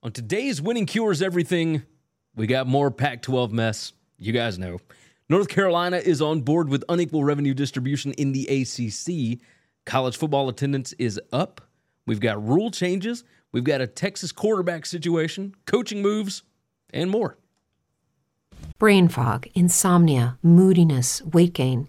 On today's Winning Cures Everything, we got more Pac 12 mess. You guys know. North Carolina is on board with unequal revenue distribution in the ACC. College football attendance is up. We've got rule changes. We've got a Texas quarterback situation, coaching moves, and more. Brain fog, insomnia, moodiness, weight gain.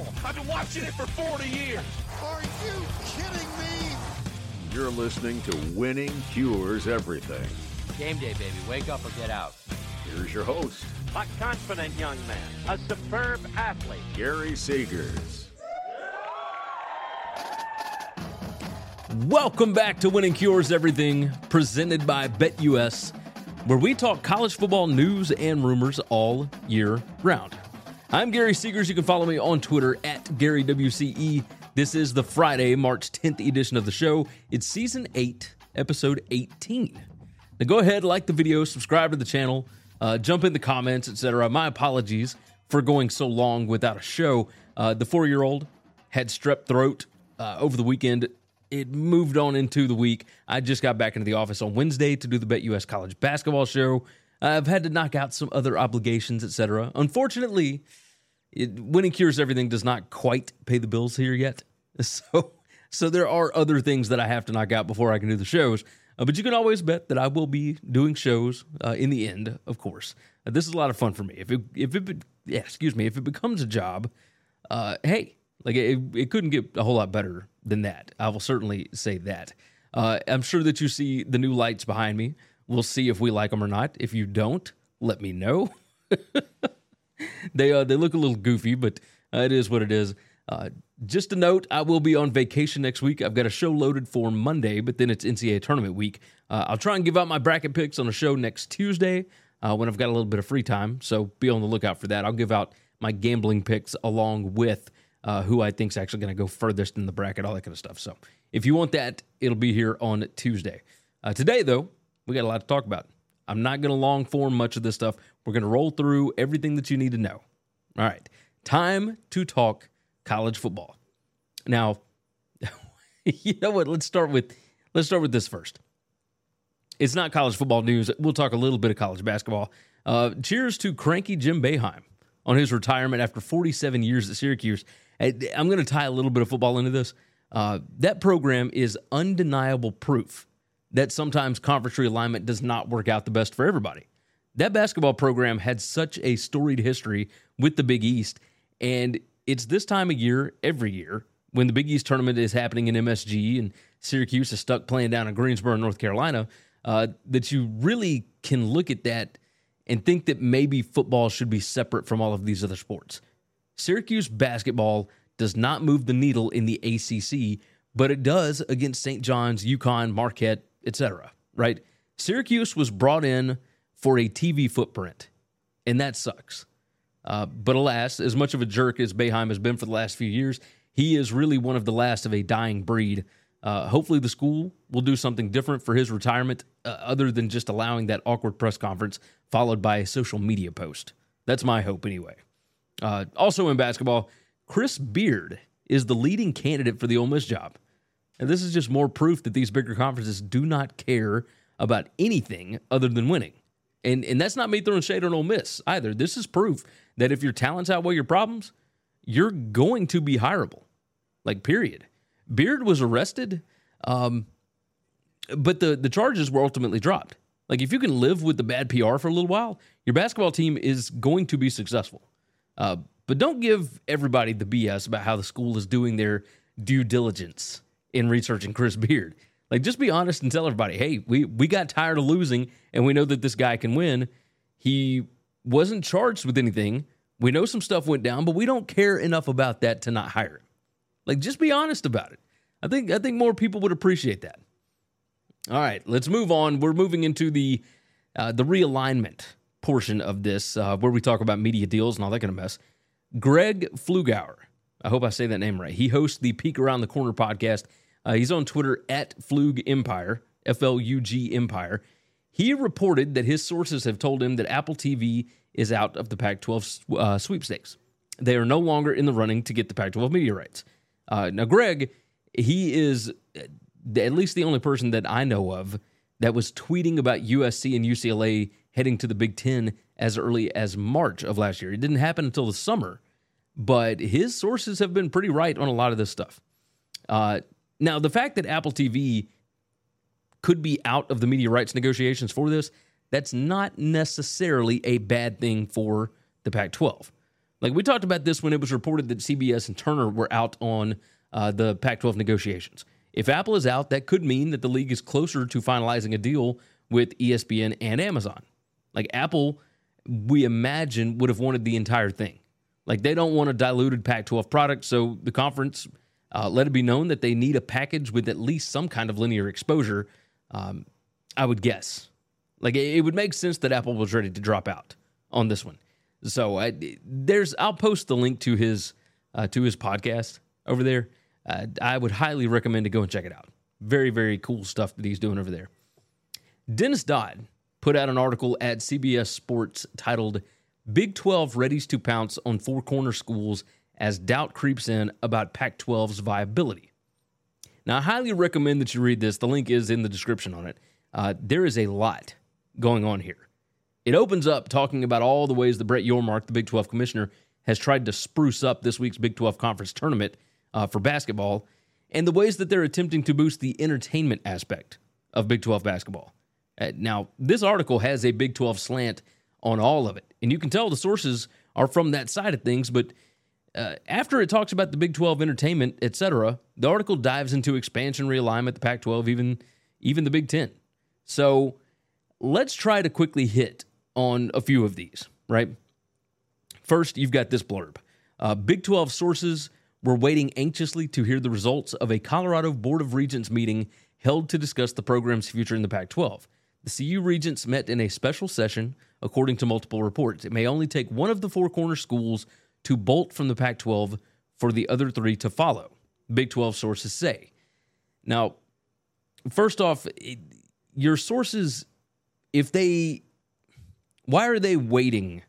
It's football. I've been watching it for 40 years. Are you kidding me? You're listening to Winning Cures Everything. Game day, baby. Wake up or get out. Here's your host, A confident young man, a superb athlete. Gary Seegers. Welcome back to Winning Cures Everything, presented by BetUS, where we talk college football news and rumors all year round. I'm Gary Seegers. You can follow me on Twitter at GaryWCE. This is the Friday, March 10th edition of the show. It's season 8, episode 18. Now go ahead, like the video, subscribe to the channel, uh, jump in the comments, etc. My apologies for going so long without a show. Uh, the four year old had strep throat uh, over the weekend. It moved on into the week. I just got back into the office on Wednesday to do the Bet US college basketball show. I've had to knock out some other obligations, etc. Unfortunately, it, winning cures everything does not quite pay the bills here yet. So, so there are other things that I have to knock out before I can do the shows. Uh, but you can always bet that I will be doing shows uh, in the end, of course. Uh, this is a lot of fun for me. If it, if it, yeah, excuse me, if it becomes a job, uh, hey, like it, it couldn't get a whole lot better than that. I will certainly say that. Uh, I'm sure that you see the new lights behind me. We'll see if we like them or not. If you don't, let me know. they uh, they look a little goofy, but uh, it is what it is. Uh, just a note: I will be on vacation next week. I've got a show loaded for Monday, but then it's NCAA tournament week. Uh, I'll try and give out my bracket picks on a show next Tuesday uh, when I've got a little bit of free time. So be on the lookout for that. I'll give out my gambling picks along with who I think is actually going to go furthest in the bracket, all that kind of stuff. So if you want that, it'll be here on Tuesday. Today, though, we got a lot to talk about. I'm not going to long form much of this stuff. We're going to roll through everything that you need to know. All right, time to talk college football. Now, you know what? Let's start with let's start with this first. It's not college football news. We'll talk a little bit of college basketball. Uh, cheers to cranky Jim Boeheim on his retirement after 47 years at Syracuse. I- I'm going to tie a little bit of football into this. Uh, that program is undeniable proof that sometimes conference realignment does not work out the best for everybody. That basketball program had such a storied history with the Big East, and it's this time of year every year when the Big East tournament is happening in MSG and Syracuse is stuck playing down in Greensboro, North Carolina, uh, that you really can look at that and think that maybe football should be separate from all of these other sports. Syracuse basketball does not move the needle in the ACC, but it does against St. John's, UConn, Marquette, etc. Right? Syracuse was brought in for a TV footprint, and that sucks. Uh, but alas, as much of a jerk as Boeheim has been for the last few years, he is really one of the last of a dying breed. Uh, hopefully, the school will do something different for his retirement, uh, other than just allowing that awkward press conference followed by a social media post. That's my hope, anyway. Uh, also in basketball, Chris Beard is the leading candidate for the Ole Miss job. And this is just more proof that these bigger conferences do not care about anything other than winning. And and that's not me throwing shade on Ole Miss either. This is proof that if your talents outweigh your problems, you're going to be hireable. Like period. Beard was arrested, um, but the the charges were ultimately dropped. Like if you can live with the bad PR for a little while, your basketball team is going to be successful. Uh, but don't give everybody the BS about how the school is doing their due diligence in researching Chris Beard. Like just be honest and tell everybody, hey, we we got tired of losing and we know that this guy can win. He wasn't charged with anything. We know some stuff went down, but we don't care enough about that to not hire him. Like just be honest about it. I think I think more people would appreciate that. All right, let's move on. We're moving into the uh, the realignment portion of this, uh, where we talk about media deals and all that kind of mess. Greg Flugauer, I hope I say that name right. He hosts the Peek Around the Corner podcast. Uh, he's on Twitter at Flug Empire, F L U G Empire. He reported that his sources have told him that Apple TV is out of the Pac 12 uh, sweepstakes. They are no longer in the running to get the Pac 12 media rights. Uh, now, Greg, he is uh, at least the only person that I know of that was tweeting about USC and UCLA heading to the Big Ten as early as March of last year. It didn't happen until the summer, but his sources have been pretty right on a lot of this stuff. Uh, now, the fact that Apple TV could be out of the media rights negotiations for this, that's not necessarily a bad thing for the Pac 12. Like we talked about this when it was reported that CBS and Turner were out on uh, the Pac 12 negotiations. If Apple is out, that could mean that the league is closer to finalizing a deal with ESPN and Amazon. Like Apple, we imagine, would have wanted the entire thing. Like they don't want a diluted Pac 12 product, so the conference uh, let it be known that they need a package with at least some kind of linear exposure. Um, I would guess. Like it, would make sense that Apple was ready to drop out on this one. So I, there's, I'll post the link to his uh, to his podcast over there. Uh, I would highly recommend to go and check it out. Very very cool stuff that he's doing over there. Dennis Dodd put out an article at CBS Sports titled "Big 12 Readies to Pounce on Four Corner Schools as Doubt Creeps In About Pac-12's Viability." Now, I highly recommend that you read this. The link is in the description on it. Uh, there is a lot going on here. It opens up talking about all the ways that Brett Yormark, the Big 12 commissioner, has tried to spruce up this week's Big 12 conference tournament uh, for basketball, and the ways that they're attempting to boost the entertainment aspect of Big 12 basketball. Uh, now, this article has a Big 12 slant on all of it, and you can tell the sources are from that side of things, but uh, after it talks about the Big 12 entertainment, etc., the article dives into expansion realignment, the Pac 12, even, even the Big 10. So let's try to quickly hit on a few of these, right? First, you've got this blurb uh, Big 12 sources were waiting anxiously to hear the results of a Colorado Board of Regents meeting held to discuss the program's future in the Pac 12. The CU regents met in a special session, according to multiple reports. It may only take one of the four corner schools to bolt from the Pac 12 for the other three to follow, Big 12 sources say. Now, first off, your sources, if they, why are they waiting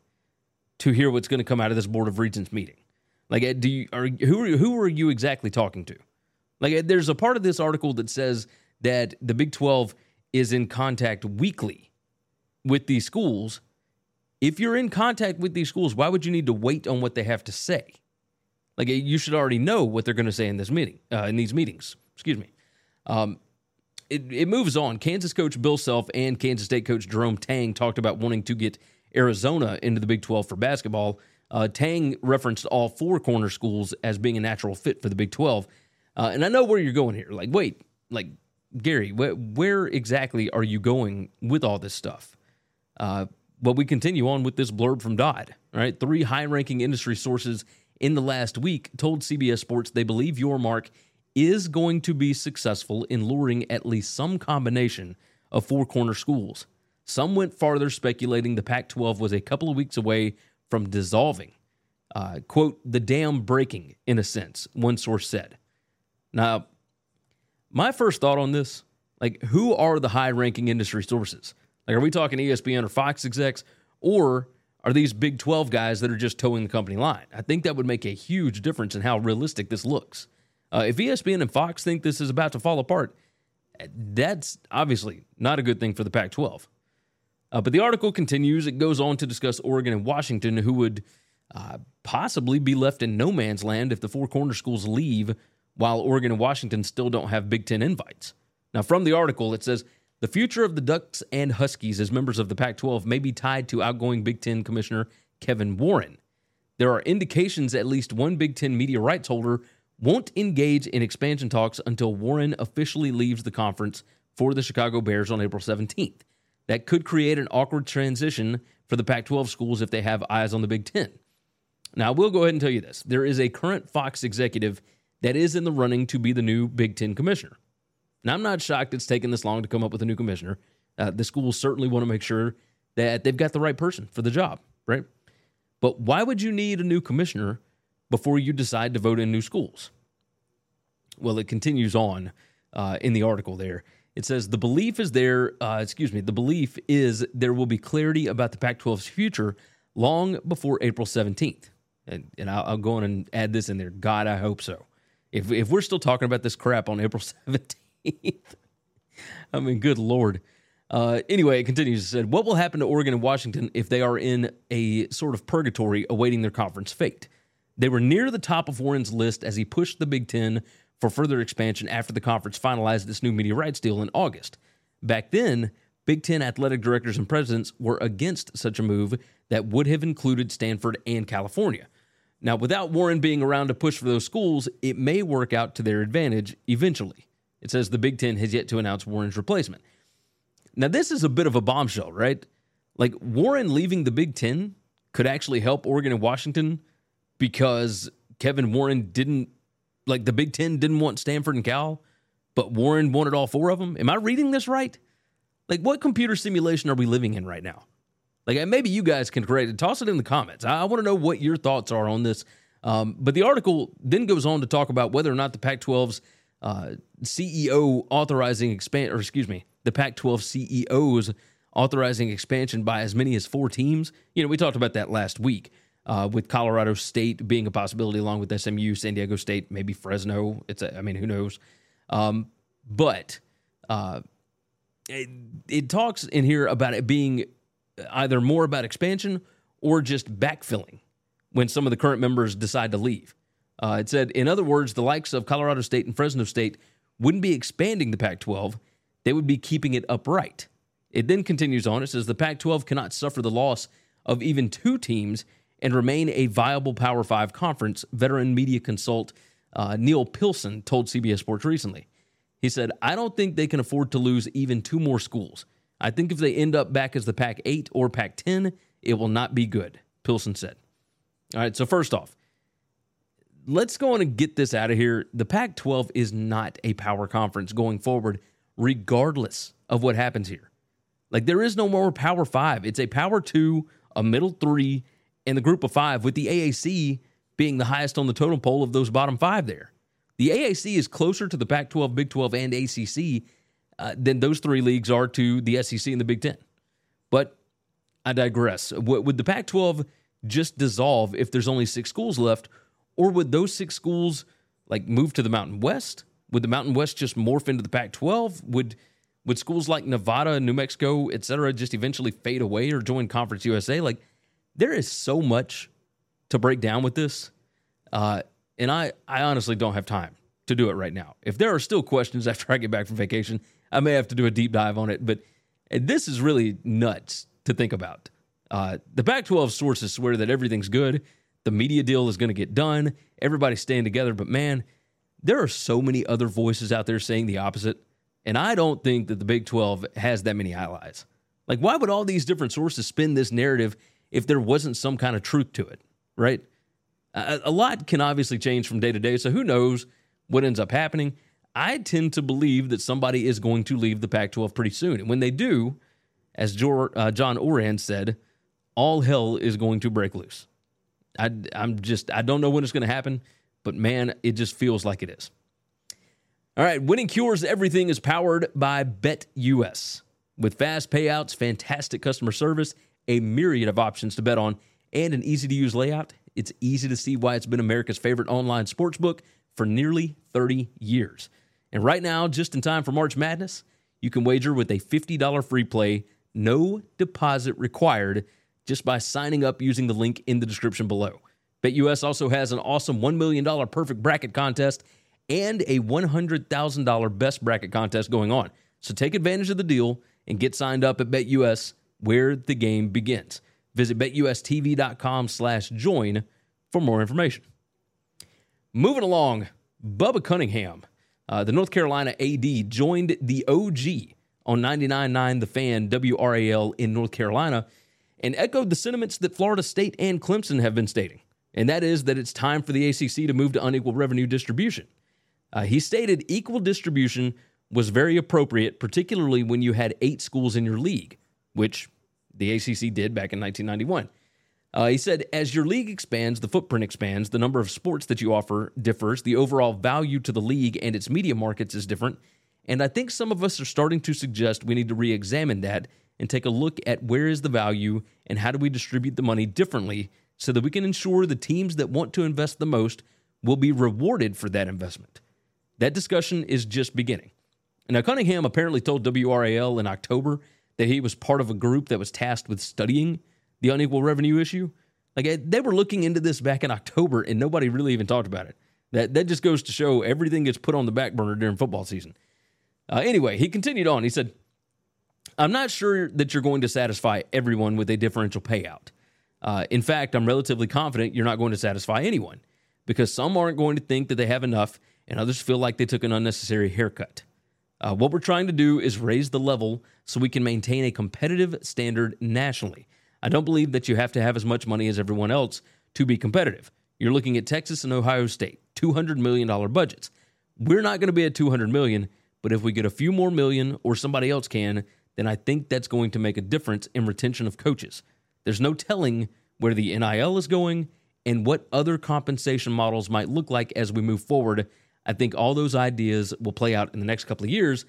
to hear what's going to come out of this Board of Regents meeting? Like, do you, are, who, are, who are you exactly talking to? Like, there's a part of this article that says that the Big 12 is in contact weekly with these schools if you're in contact with these schools, why would you need to wait on what they have to say? Like you should already know what they're going to say in this meeting, uh, in these meetings. Excuse me. Um, it, it moves on. Kansas coach Bill Self and Kansas State coach Jerome Tang talked about wanting to get Arizona into the Big 12 for basketball. Uh, Tang referenced all four corner schools as being a natural fit for the Big 12. Uh, and I know where you're going here. Like, wait, like, Gary, wh- where exactly are you going with all this stuff? Uh, but we continue on with this blurb from Dodd. Right, three high-ranking industry sources in the last week told CBS Sports they believe Yormark is going to be successful in luring at least some combination of four corner schools. Some went farther, speculating the Pac 12 was a couple of weeks away from dissolving. Uh, quote, the dam breaking, in a sense, one source said. Now, my first thought on this like, who are the high ranking industry sources? Like, are we talking ESPN or Fox execs, or are these Big 12 guys that are just toeing the company line? I think that would make a huge difference in how realistic this looks. Uh, if ESPN and Fox think this is about to fall apart, that's obviously not a good thing for the Pac 12. Uh, but the article continues. It goes on to discuss Oregon and Washington, who would uh, possibly be left in no man's land if the four corner schools leave, while Oregon and Washington still don't have Big Ten invites. Now, from the article, it says the future of the Ducks and Huskies as members of the Pac 12 may be tied to outgoing Big Ten Commissioner Kevin Warren. There are indications at least one Big Ten media rights holder won't engage in expansion talks until Warren officially leaves the conference for the Chicago Bears on April 17th. That could create an awkward transition for the Pac 12 schools if they have eyes on the Big Ten. Now, I will go ahead and tell you this there is a current Fox executive that is in the running to be the new Big Ten commissioner. Now, I'm not shocked it's taken this long to come up with a new commissioner. Uh, the schools certainly want to make sure that they've got the right person for the job, right? But why would you need a new commissioner before you decide to vote in new schools? Well, it continues on uh, in the article there. It says the belief is there, uh, excuse me, the belief is there will be clarity about the Pac 12's future long before April 17th. And, and I'll, I'll go on and add this in there. God, I hope so. If, if we're still talking about this crap on April 17th, I mean, good Lord. Uh, anyway, it continues. It said, What will happen to Oregon and Washington if they are in a sort of purgatory awaiting their conference fate? They were near the top of Warren's list as he pushed the Big Ten for further expansion after the conference finalized its new media rights deal in August. Back then, Big Ten athletic directors and presidents were against such a move that would have included Stanford and California. Now, without Warren being around to push for those schools, it may work out to their advantage eventually. It says the Big Ten has yet to announce Warren's replacement. Now, this is a bit of a bombshell, right? Like, Warren leaving the Big Ten could actually help Oregon and Washington because Kevin Warren didn't, like, the Big Ten didn't want Stanford and Cal, but Warren wanted all four of them. Am I reading this right? Like, what computer simulation are we living in right now? Like, maybe you guys can correct it. Toss it in the comments. I, I want to know what your thoughts are on this. Um, but the article then goes on to talk about whether or not the Pac 12's uh, CEO authorizing expand, or excuse me, the Pac 12 CEOs authorizing expansion by as many as four teams. You know, we talked about that last week uh, with Colorado State being a possibility along with SMU, San Diego State, maybe Fresno. It's, a, I mean, who knows? Um, but uh, it, it talks in here about it being either more about expansion or just backfilling when some of the current members decide to leave. Uh, it said, in other words, the likes of Colorado State and Fresno State wouldn't be expanding the Pac 12, they would be keeping it upright. It then continues on. It says the Pac 12 cannot suffer the loss of even two teams and remain a viable Power Five conference, veteran media consult uh, Neal Pilson told CBS Sports recently. He said, I don't think they can afford to lose even two more schools. I think if they end up back as the Pac 8 or Pac 10, it will not be good, Pilson said. All right, so first off, let's go on and get this out of here. The Pac 12 is not a power conference going forward, regardless of what happens here. Like, there is no more Power Five. It's a Power Two, a Middle Three, and the Group of Five, with the AAC being the highest on the totem pole of those bottom five there. The AAC is closer to the Pac 12, Big 12, and ACC uh, than those three leagues are to the SEC and the Big Ten. But I digress. Would the Pac 12 just dissolve if there's only six schools left? Or would those six schools like move to the Mountain West? Would the Mountain West just morph into the Pac 12? Would would schools like Nevada, New Mexico, et cetera, just eventually fade away or join Conference USA? Like, there is so much to break down with this. Uh, and I, I honestly don't have time to do it right now. If there are still questions after I get back from vacation, I may have to do a deep dive on it. But this is really nuts to think about. Uh, the Pac 12 sources swear that everything's good. The media deal is going to get done. Everybody's staying together. But man, there are so many other voices out there saying the opposite. And I don't think that the Big 12 has that many allies. Like, why would all these different sources spin this narrative if there wasn't some kind of truth to it, right? A, a lot can obviously change from day to day. So who knows what ends up happening? I tend to believe that somebody is going to leave the Pac 12 pretty soon. And when they do, as uh, John Oran said, all hell is going to break loose. I, I'm just, I don't know when it's going to happen, but man, it just feels like it is. All right, Winning Cures Everything is powered by BetUS. With fast payouts, fantastic customer service, a myriad of options to bet on, and an easy to use layout, it's easy to see why it's been America's favorite online sportsbook for nearly 30 years. And right now, just in time for March Madness, you can wager with a $50 free play, no deposit required, just by signing up using the link in the description below. BetUS also has an awesome $1 million perfect bracket contest and a $100,000 best bracket contest going on. So take advantage of the deal and get signed up at BetUS where the game begins. Visit betustv.com slash join for more information. Moving along, Bubba Cunningham, uh, the North Carolina AD, joined the OG on 99.9 The Fan WRAL in North Carolina and echoed the sentiments that Florida State and Clemson have been stating, and that is that it's time for the ACC to move to unequal revenue distribution. Uh, he stated equal distribution was very appropriate, particularly when you had eight schools in your league, which the ACC did back in 1991. Uh, he said, as your league expands, the footprint expands, the number of sports that you offer differs, the overall value to the league and its media markets is different. And I think some of us are starting to suggest we need to re examine that and take a look at where is the value and how do we distribute the money differently so that we can ensure the teams that want to invest the most will be rewarded for that investment. That discussion is just beginning. Now, Cunningham apparently told WRAL in October that he was part of a group that was tasked with studying the unequal revenue issue. Like eh, they were looking into this back in October and nobody really even talked about it. That that just goes to show everything gets put on the back burner during football season. Uh, anyway, he continued on. He said, "I'm not sure that you're going to satisfy everyone with a differential payout. Uh, in fact, I'm relatively confident you're not going to satisfy anyone because some aren't going to think that they have enough, and others feel like they took an unnecessary haircut." Uh, what we're trying to do is raise the level so we can maintain a competitive standard nationally. I don't believe that you have to have as much money as everyone else to be competitive. You're looking at Texas and Ohio State, $200 million budgets. We're not going to be at 200 million, but if we get a few more million or somebody else can, then I think that's going to make a difference in retention of coaches. There's no telling where the NIL is going and what other compensation models might look like as we move forward. I think all those ideas will play out in the next couple of years,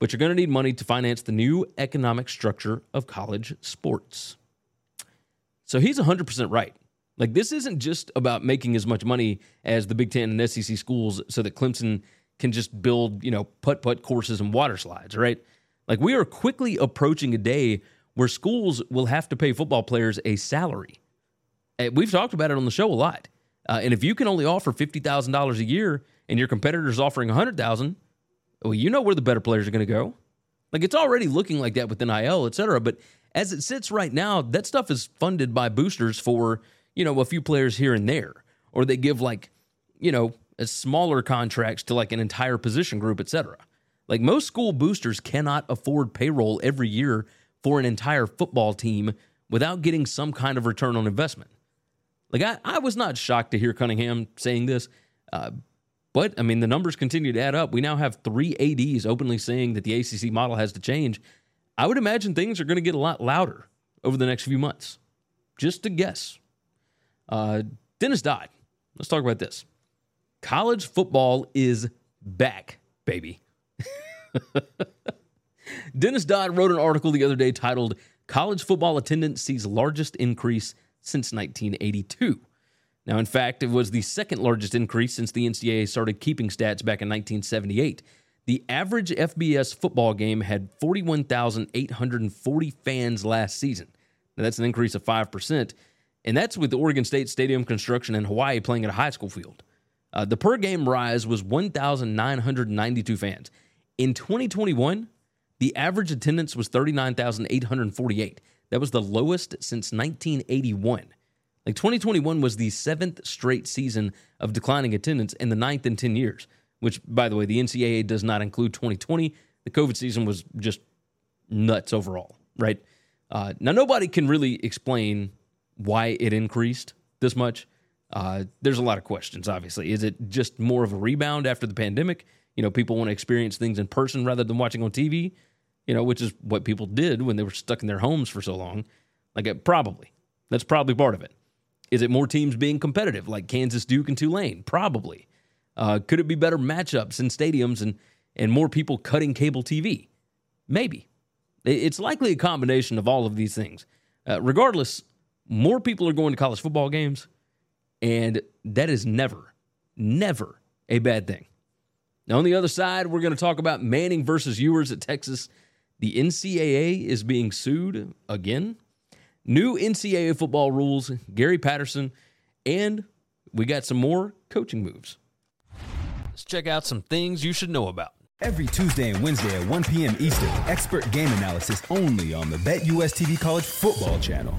but you're going to need money to finance the new economic structure of college sports. So he's 100% right. Like, this isn't just about making as much money as the Big Ten and SEC schools so that Clemson can just build, you know, putt putt courses and water slides, right? Like, we are quickly approaching a day where schools will have to pay football players a salary. Eh, we've talked about it on the show a lot. Uh, and if you can only offer $50,000 a year and your competitor's offering 100000 well, you know where the better players are going to go. Like, it's already looking like that with NIL, et cetera. But as it sits right now, that stuff is funded by boosters for, you know, a few players here and there. Or they give like, you know, smaller contracts to like an entire position group, etc. Like most school boosters cannot afford payroll every year for an entire football team without getting some kind of return on investment. Like I, I was not shocked to hear Cunningham saying this, uh, but I mean the numbers continue to add up. We now have three ads openly saying that the ACC model has to change, I would imagine things are going to get a lot louder over the next few months. Just to guess. Uh, Dennis Dodd. Let's talk about this. College football is back, baby. Dennis Dodd wrote an article the other day titled College Football Attendance Sees Largest Increase Since 1982. Now, in fact, it was the second largest increase since the NCAA started keeping stats back in 1978. The average FBS football game had 41,840 fans last season. Now, that's an increase of 5%. And that's with the Oregon State Stadium construction in Hawaii playing at a high school field. Uh, the per game rise was 1,992 fans. In 2021, the average attendance was 39,848. That was the lowest since 1981. Like 2021 was the seventh straight season of declining attendance and the ninth in 10 years which, by the way, the NCAA does not include 2020. The COVID season was just nuts overall, right? Uh, now, nobody can really explain why it increased this much. Uh, there's a lot of questions, obviously. Is it just more of a rebound after the pandemic? You know, people want to experience things in person rather than watching on TV, you know, which is what people did when they were stuck in their homes for so long. Like, uh, probably. That's probably part of it. Is it more teams being competitive, like Kansas, Duke, and Tulane? Probably. Uh, could it be better matchups in stadiums and and more people cutting cable TV? Maybe. It's likely a combination of all of these things. Uh, regardless, more people are going to college football games, and that is never, never a bad thing. Now, on the other side, we're going to talk about Manning versus Ewers at Texas. The NCAA is being sued again. New NCAA football rules, Gary Patterson, and we got some more coaching moves. Let's check out some things you should know about. Every Tuesday and Wednesday at 1 p.m. Eastern, expert game analysis only on the BetUS TV College Football Channel.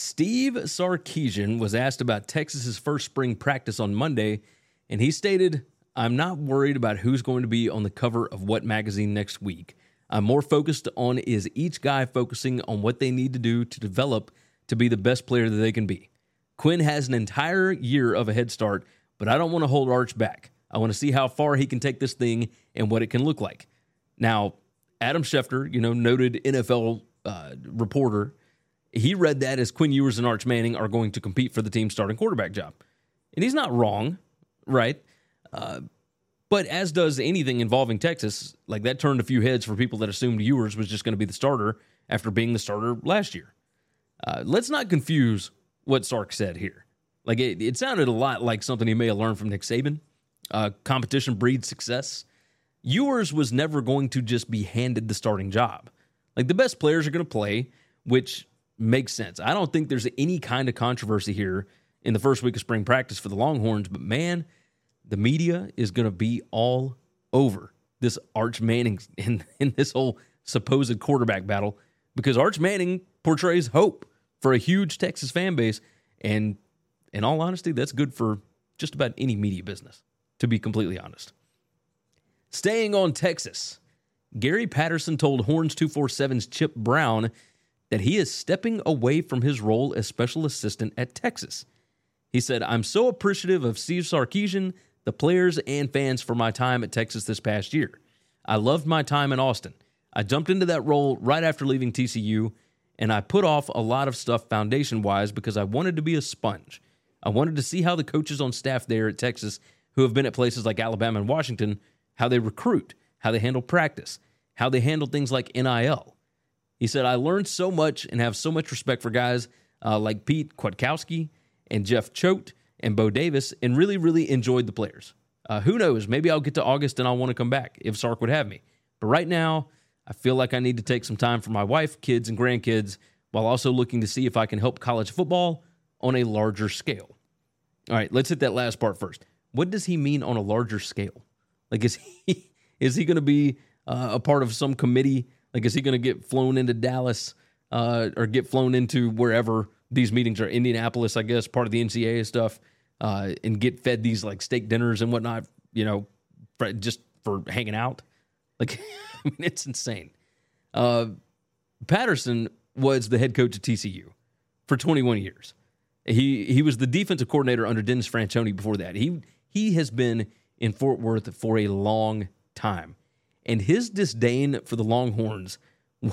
Steve Sarkisian was asked about Texas's first spring practice on Monday, and he stated, I'm not worried about who's going to be on the cover of what magazine next week. I'm more focused on is each guy focusing on what they need to do to develop to be the best player that they can be. Quinn has an entire year of a head start, but I don't want to hold Arch back. I want to see how far he can take this thing and what it can look like. Now, Adam Schefter, you know, noted NFL uh, reporter, he read that as Quinn Ewers and Arch Manning are going to compete for the team's starting quarterback job. And he's not wrong, right? Uh, but as does anything involving Texas, like that turned a few heads for people that assumed Ewers was just going to be the starter after being the starter last year. Uh, let's not confuse what Sark said here. Like it, it, sounded a lot like something he may have learned from Nick Saban. Uh, competition breeds success. Ewers was never going to just be handed the starting job. Like the best players are going to play, which makes sense. I don't think there's any kind of controversy here in the first week of spring practice for the Longhorns, but man, the media is going to be all over this Arch Manning in, in this whole supposed quarterback battle because Arch Manning portrays hope for a huge Texas fan base. And in all honesty, that's good for just about any media business, to be completely honest. Staying on Texas, Gary Patterson told Horns 247's Chip Brown that he is stepping away from his role as special assistant at Texas. He said, I'm so appreciative of Steve Sarkisian the players and fans for my time at Texas this past year. I loved my time in Austin. I jumped into that role right after leaving TCU, and I put off a lot of stuff foundation wise because I wanted to be a sponge. I wanted to see how the coaches on staff there at Texas, who have been at places like Alabama and Washington, how they recruit, how they handle practice, how they handle things like NIL. He said, I learned so much and have so much respect for guys uh, like Pete Kwiatkowski and Jeff Choate and Bo Davis and really, really enjoyed the players. Uh, who knows? Maybe I'll get to August and I'll want to come back if Sark would have me. But right now, I feel like I need to take some time for my wife, kids, and grandkids while also looking to see if I can help college football on a larger scale. All right, let's hit that last part first. What does he mean on a larger scale? Like, is he is he going to be uh, a part of some committee? Like, is he going to get flown into Dallas uh, or get flown into wherever these meetings are? Indianapolis, I guess, part of the NCAA stuff uh, and get fed these like steak dinners and whatnot, you know, for, just for hanging out. Like, I mean, it's insane. Uh, Patterson was the head coach at TCU for 21 years. He he was the defensive coordinator under Dennis Franchione before that. He he has been in Fort Worth for a long time, and his disdain for the Longhorns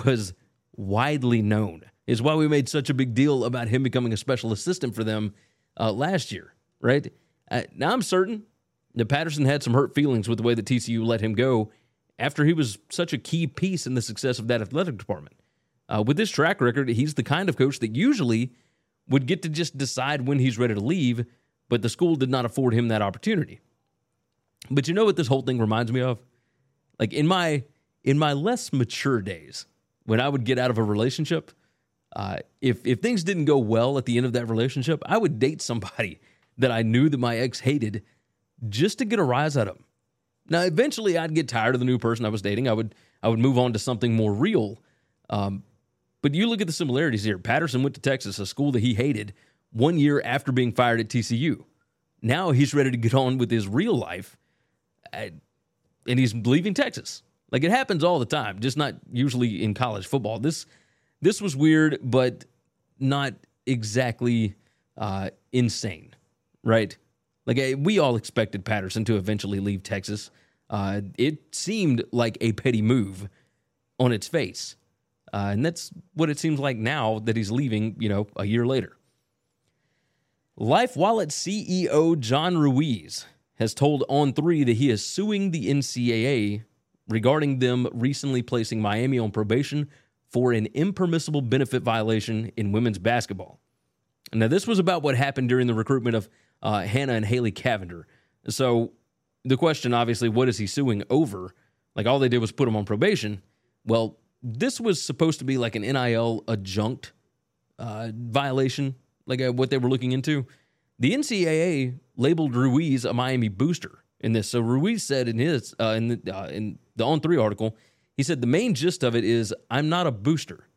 was widely known. Is why we made such a big deal about him becoming a special assistant for them uh, last year right? Uh, now I'm certain that Patterson had some hurt feelings with the way that TCU let him go after he was such a key piece in the success of that athletic department. Uh, with this track record, he's the kind of coach that usually would get to just decide when he's ready to leave, but the school did not afford him that opportunity. But you know what this whole thing reminds me of? Like in my in my less mature days, when I would get out of a relationship, uh, if if things didn't go well at the end of that relationship, I would date somebody that I knew that my ex hated just to get a rise out of them. Now, eventually, I'd get tired of the new person I was dating. I would I would move on to something more real. Um, but you look at the similarities here. Patterson went to Texas, a school that he hated, one year after being fired at TCU. Now he's ready to get on with his real life, uh, and he's leaving Texas. Like it happens all the time, just not usually in college football. This this was weird, but not exactly uh, insane, right? Like uh, we all expected Patterson to eventually leave Texas. Uh, it seemed like a petty move on its face, uh, and that's what it seems like now that he's leaving. You know, a year later. LifeWallet CEO John Ruiz has told On Three that he is suing the NCAA regarding them recently placing Miami on probation for an impermissible benefit violation in women's basketball. Now, this was about what happened during the recruitment of uh, Hanna and Haley Cavinder. So, the question obviously, what is he suing over? Like, all they did was put him on probation. Well, this was supposed to be like an NIL adjunct uh, violation, like uh, what they were looking into. The NCAA labeled Ruiz a Miami booster in this. So Ruiz said in his uh, in the uh, in the On Three article, he said the main gist of it is I'm not a booster.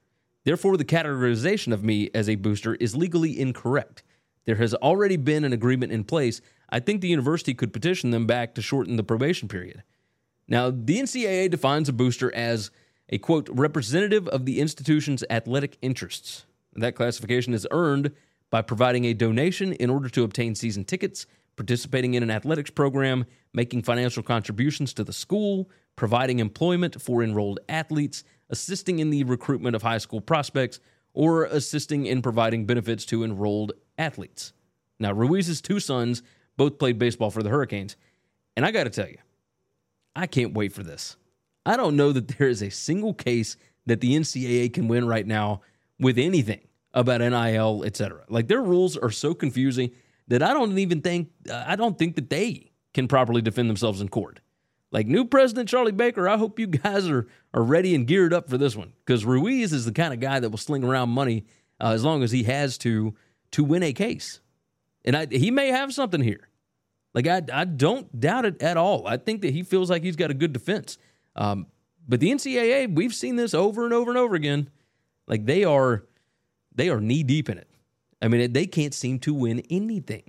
Therefore, the categorization of me as a booster is legally incorrect. There has already been an agreement in place. I think the university could petition them back to shorten the probation period. Now, the NCAA defines a booster as a quote representative of the institution's athletic interests. That classification is earned by providing a donation in order to obtain season tickets participating in an athletics program, making financial contributions to the school, providing employment for enrolled athletes, assisting in the recruitment of high school prospects, or assisting in providing benefits to enrolled athletes. Now, Ruiz's two sons both played baseball for the Hurricanes, and I got to tell you, I can't wait for this. I don't know that there is a single case that the NCAA can win right now with anything about NIL, etc. Like their rules are so confusing that I don't even think I don't think that they can properly defend themselves in court. Like new president Charlie Baker, I hope you guys are are ready and geared up for this one because Ruiz is the kind of guy that will sling around money uh, as long as he has to to win a case, and I, he may have something here. Like I I don't doubt it at all. I think that he feels like he's got a good defense. Um, but the NCAA, we've seen this over and over and over again. Like they are they are knee deep in it. I mean, they can't seem to win anything.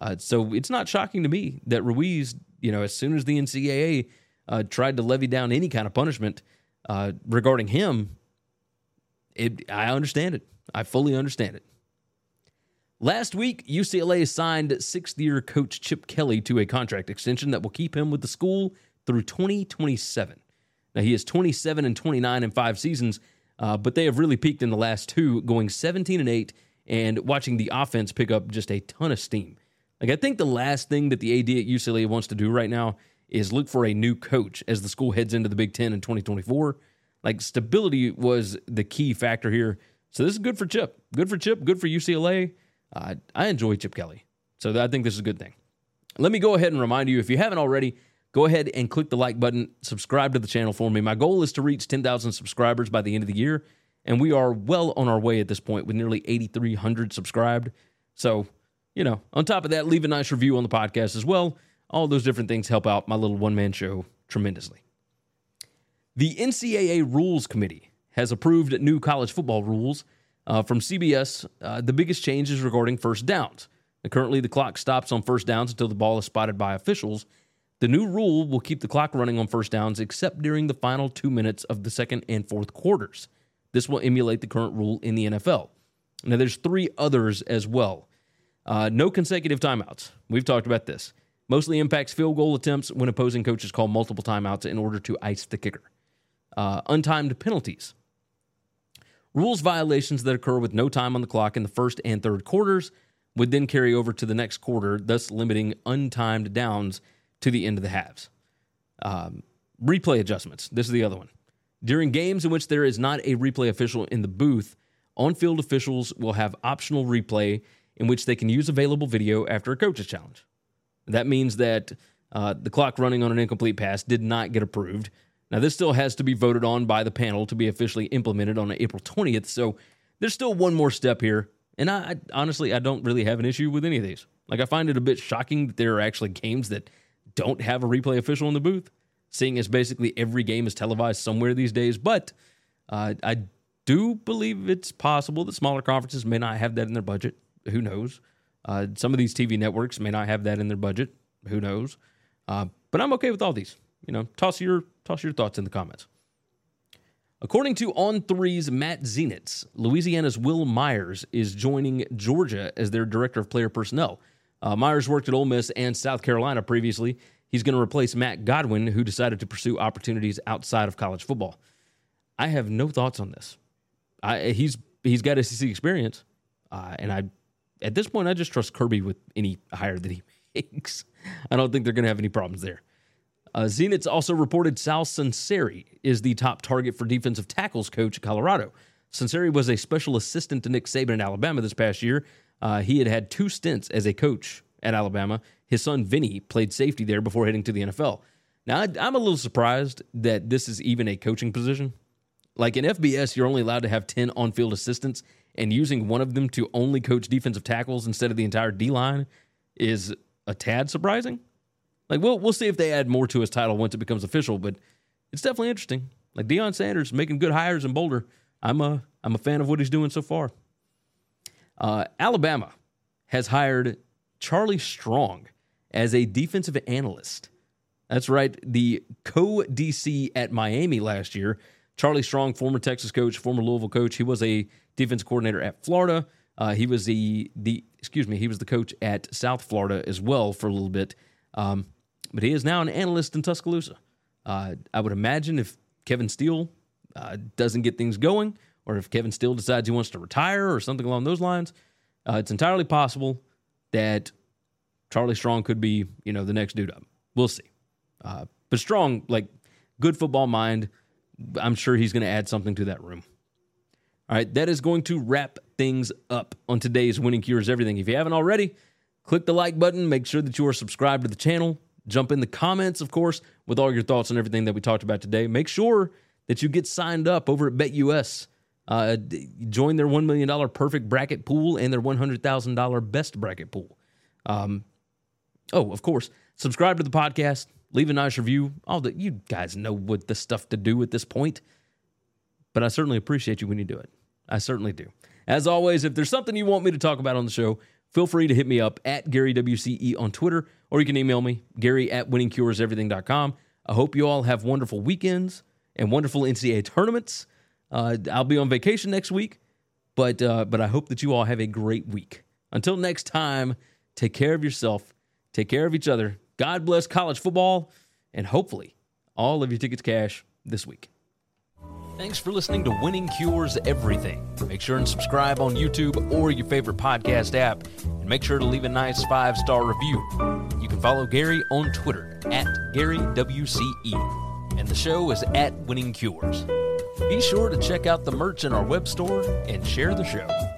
Uh, so it's not shocking to me that Ruiz, you know, as soon as the NCAA uh, tried to levy down any kind of punishment uh, regarding him, it, I understand it. I fully understand it. Last week, UCLA signed sixth year coach Chip Kelly to a contract extension that will keep him with the school through 2027. Now, he is 27 and 29 in five seasons, uh, but they have really peaked in the last two, going 17 and 8 and watching the offense pick up just a ton of steam. Like I think the last thing that the AD at UCLA wants to do right now is look for a new coach as the school heads into the Big Ten in 2024. Like stability was the key factor here. So this is good for Chip. Good for Chip. Good for UCLA. Uh, I enjoy Chip Kelly. So I think this is a good thing. Let me go ahead and remind you if you haven't already, go ahead and click the like button, subscribe to the channel for me. My goal is to reach 10,000 subscribers by the end of the year. And we are well on our way at this point with nearly 8,300 subscribed. So, you know, on top of that, leave a nice review on the podcast as well. All those different things help out my little one man show tremendously. The NCAA Rules Committee has approved new college football rules uh, from CBS. Uh, the biggest change is regarding first downs. Currently, the clock stops on first downs until the ball is spotted by officials. The new rule will keep the clock running on first downs except during the final two minutes of the second and fourth quarters. This will emulate the current rule in the NFL. Now, there's three others as well. Uh, no consecutive timeouts. We've talked about this. Mostly impacts field goal attempts when opposing coaches call multiple timeouts in order to ice the kicker. Uh, untimed penalties. Rules violations that occur with no time on the clock in the first and third quarters would then carry over to the next quarter, thus limiting untimed downs to the end of the halves. Um, replay adjustments. This is the other one. During games in which there is not a replay official in the booth, on field officials will have optional replay in which they can use available video after a coach's challenge. That means that uh, the clock running on an incomplete pass did not get approved. Now, this still has to be voted on by the panel to be officially implemented on April 20th. So there's still one more step here. And I, I honestly, I don't really have an issue with any of these. Like, I find it a bit shocking that there are actually games that don't have a replay official in the booth, seeing as basically every game is televised somewhere these days. But uh, I do believe it's possible that smaller conferences may not have that in their budget. Who knows? Uh, some of these TV networks may not have that in their budget. Who knows? Uh, but I'm okay with all these. You know, toss your toss your thoughts in the comments. According to On Three's Matt Zenitz, Louisiana's Will Myers is joining Georgia as their director of player personnel. Uh, Myers worked at Ole Miss and South Carolina previously. He's going to replace Matt Godwin, who decided to pursue opportunities outside of college football. I have no thoughts on this. I, he's he's got SEC experience, uh, and I at this point I just trust Kirby with any hire that he makes. I don't think they're going to have any problems there. Uh, Zenitz also reported Sal Sunseri is the top target for defensive tackles coach at Colorado. Sunseri was a special assistant to Nick Saban in Alabama this past year. Uh, he had had two stints as a coach at Alabama. His son Vinny played safety there before heading to the NFL. Now, I'm a little surprised that this is even a coaching position. Like in FBS, you're only allowed to have 10 on field assistants, and using one of them to only coach defensive tackles instead of the entire D line is a tad surprising. Like we'll we'll see if they add more to his title once it becomes official, but it's definitely interesting. Like Deion Sanders making good hires in Boulder. I'm a I'm a fan of what he's doing so far. Uh, Alabama has hired Charlie Strong as a defensive analyst. That's right, the co DC at Miami last year. Charlie Strong, former Texas coach, former Louisville coach. He was a defense coordinator at Florida. Uh, he was the the excuse me, he was the coach at South Florida as well for a little bit. Um, but he is now an analyst in Tuscaloosa. Uh, I would imagine if Kevin Steele uh, doesn't get things going, or if Kevin Steele decides he wants to retire or something along those lines, uh, it's entirely possible that Charlie Strong could be, you know, the next dude up. We'll see. Uh, but Strong, like good football mind, I'm sure he's going to add something to that room. All right, that is going to wrap things up on today's Winning Cures Everything. If you haven't already, click the like button. Make sure that you are subscribed to the channel. Jump in the comments, of course, with all your thoughts on everything that we talked about today. Make sure that you get signed up over at BetUS. Uh, join their $1 million perfect bracket pool and their $100,000 best bracket pool. Um, oh, of course, subscribe to the podcast, leave a nice review. All that you guys know what the stuff to do at this point. But I certainly appreciate you when you do it. I certainly do. As always, if there's something you want me to talk about on the show, feel free to hit me up at Gary WCE on Twitter, or you can email me, Gary at winningcureseverything.com. I hope you all have wonderful weekends and wonderful NCAA tournaments. Uh, I'll be on vacation next week, but uh, but I hope that you all have a great week. Until next time, take care of yourself, take care of each other. God bless college football, and hopefully all of your tickets cash this week. Thanks for listening to Winning Cures Everything. Make sure and subscribe on YouTube or your favorite podcast app, and make sure to leave a nice five star review. You can follow Gary on Twitter at GaryWCE, and the show is at Winning Cures. Be sure to check out the merch in our web store and share the show.